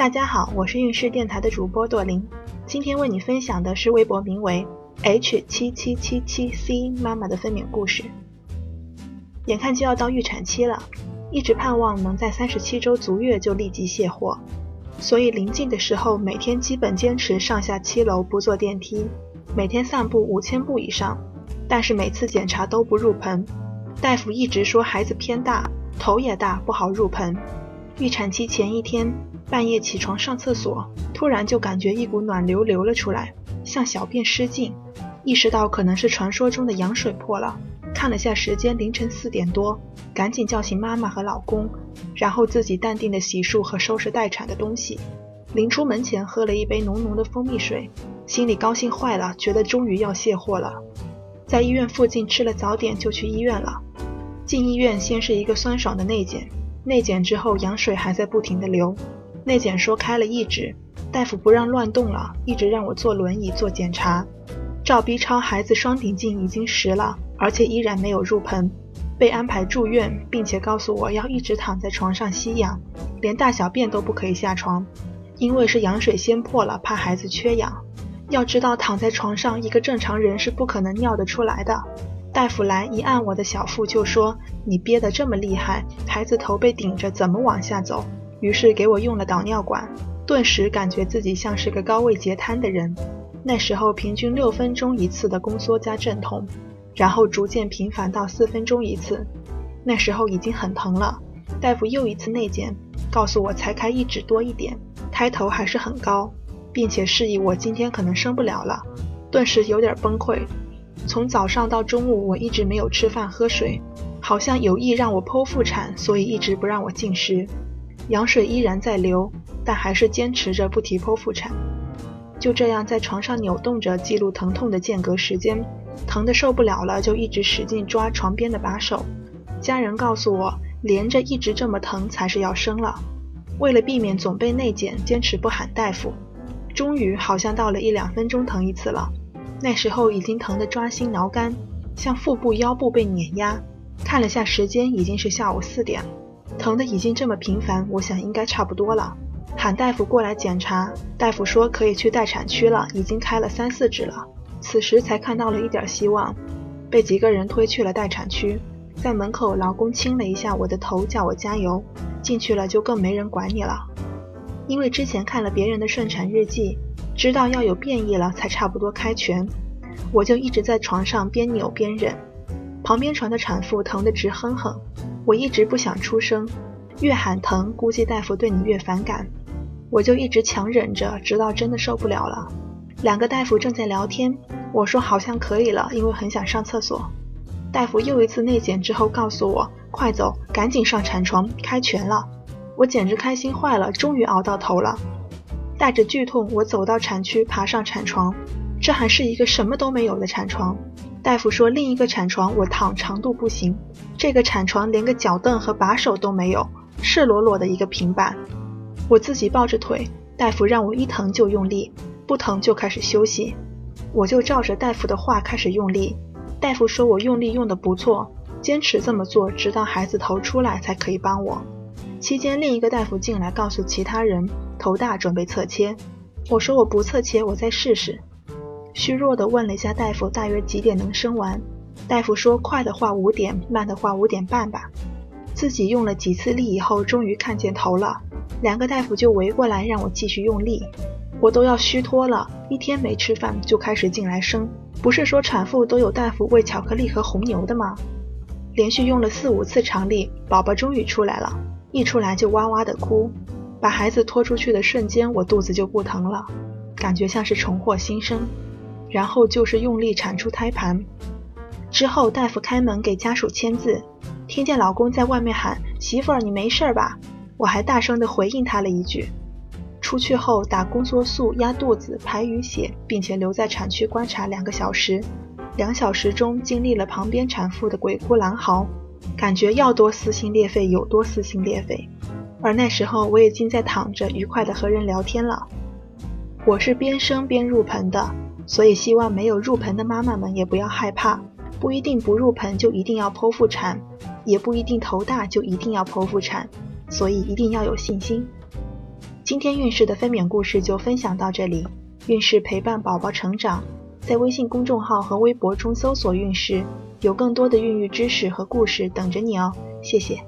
大家好，我是运势电台的主播朵琳，今天为你分享的是微博名为 H 七七七七 C 妈妈的分娩故事。眼看就要到预产期了，一直盼望能在三十七周足月就立即卸货，所以临近的时候，每天基本坚持上下七楼不坐电梯，每天散步五千步以上。但是每次检查都不入盆，大夫一直说孩子偏大，头也大，不好入盆。预产期前一天，半夜起床上厕所，突然就感觉一股暖流流了出来，像小便失禁，意识到可能是传说中的羊水破了。看了下时间，凌晨四点多，赶紧叫醒妈妈和老公，然后自己淡定的洗漱和收拾待产的东西。临出门前喝了一杯浓浓的蜂蜜水，心里高兴坏了，觉得终于要卸货了。在医院附近吃了早点就去医院了。进医院先是一个酸爽的内检。内检之后，羊水还在不停的流。内检说开了一指，大夫不让乱动了，一直让我坐轮椅做检查。照 B 超，孩子双顶径已经实了，而且依然没有入盆，被安排住院，并且告诉我要一直躺在床上吸氧，连大小便都不可以下床，因为是羊水先破了，怕孩子缺氧。要知道，躺在床上，一个正常人是不可能尿得出来的。大夫来一按我的小腹，就说：“你憋得这么厉害，孩子头被顶着，怎么往下走？”于是给我用了导尿管，顿时感觉自己像是个高位截瘫的人。那时候平均六分钟一次的宫缩加阵痛，然后逐渐频繁到四分钟一次。那时候已经很疼了。大夫又一次内检，告诉我才开一指多一点，开头还是很高，并且示意我今天可能生不了了。顿时有点崩溃。从早上到中午，我一直没有吃饭喝水，好像有意让我剖腹产，所以一直不让我进食。羊水依然在流，但还是坚持着不提剖腹产。就这样在床上扭动着记录疼痛的间隔时间，疼得受不了了，就一直使劲抓床边的把手。家人告诉我，连着一直这么疼才是要生了。为了避免总被内检，坚持不喊大夫。终于好像到了一两分钟疼一次了。那时候已经疼得抓心挠肝，像腹部、腰部被碾压。看了下时间，已经是下午四点了，疼得已经这么频繁，我想应该差不多了。喊大夫过来检查，大夫说可以去待产区了，已经开了三四指了。此时才看到了一点希望，被几个人推去了待产区。在门口，老公亲了一下我的头，叫我加油。进去了就更没人管你了，因为之前看了别人的顺产日记。知道要有变异了才差不多开拳，我就一直在床上边扭边忍。旁边床的产妇疼得直哼哼，我一直不想出声，越喊疼，估计大夫对你越反感。我就一直强忍着，直到真的受不了了。两个大夫正在聊天，我说好像可以了，因为很想上厕所。大夫又一次内检之后告诉我，快走，赶紧上产床，开拳了。我简直开心坏了，终于熬到头了。带着剧痛，我走到产区，爬上产床。这还是一个什么都没有的产床。大夫说另一个产床我躺长度不行，这个产床连个脚凳和把手都没有，赤裸裸的一个平板。我自己抱着腿，大夫让我一疼就用力，不疼就开始休息。我就照着大夫的话开始用力。大夫说我用力用的不错，坚持这么做，直到孩子头出来才可以帮我。期间，另一个大夫进来告诉其他人。头大，准备侧切。我说我不侧切，我再试试。虚弱的问了一下大夫，大约几点能生完？大夫说快的话五点，慢的话五点半吧。自己用了几次力以后，终于看见头了。两个大夫就围过来让我继续用力，我都要虚脱了。一天没吃饭就开始进来生，不是说产妇都有大夫喂巧克力和红牛的吗？连续用了四五次长力，宝宝终于出来了，一出来就哇哇的哭。把孩子拖出去的瞬间，我肚子就不疼了，感觉像是重获新生。然后就是用力产出胎盘。之后大夫开门给家属签字，听见老公在外面喊：“媳妇儿，你没事吧？”我还大声地回应他了一句。出去后打宫缩素压肚子排淤血，并且留在产区观察两个小时。两小时中经历了旁边产妇的鬼哭狼嚎，感觉要多撕心裂肺有多撕心裂肺。而那时候，我已经在躺着，愉快地和人聊天了。我是边生边入盆的，所以希望没有入盆的妈妈们也不要害怕，不一定不入盆就一定要剖腹产，也不一定头大就一定要剖腹产，所以一定要有信心。今天孕氏的分娩故事就分享到这里。孕氏陪伴宝宝成长，在微信公众号和微博中搜索“孕氏”，有更多的孕育知识和故事等着你哦。谢谢。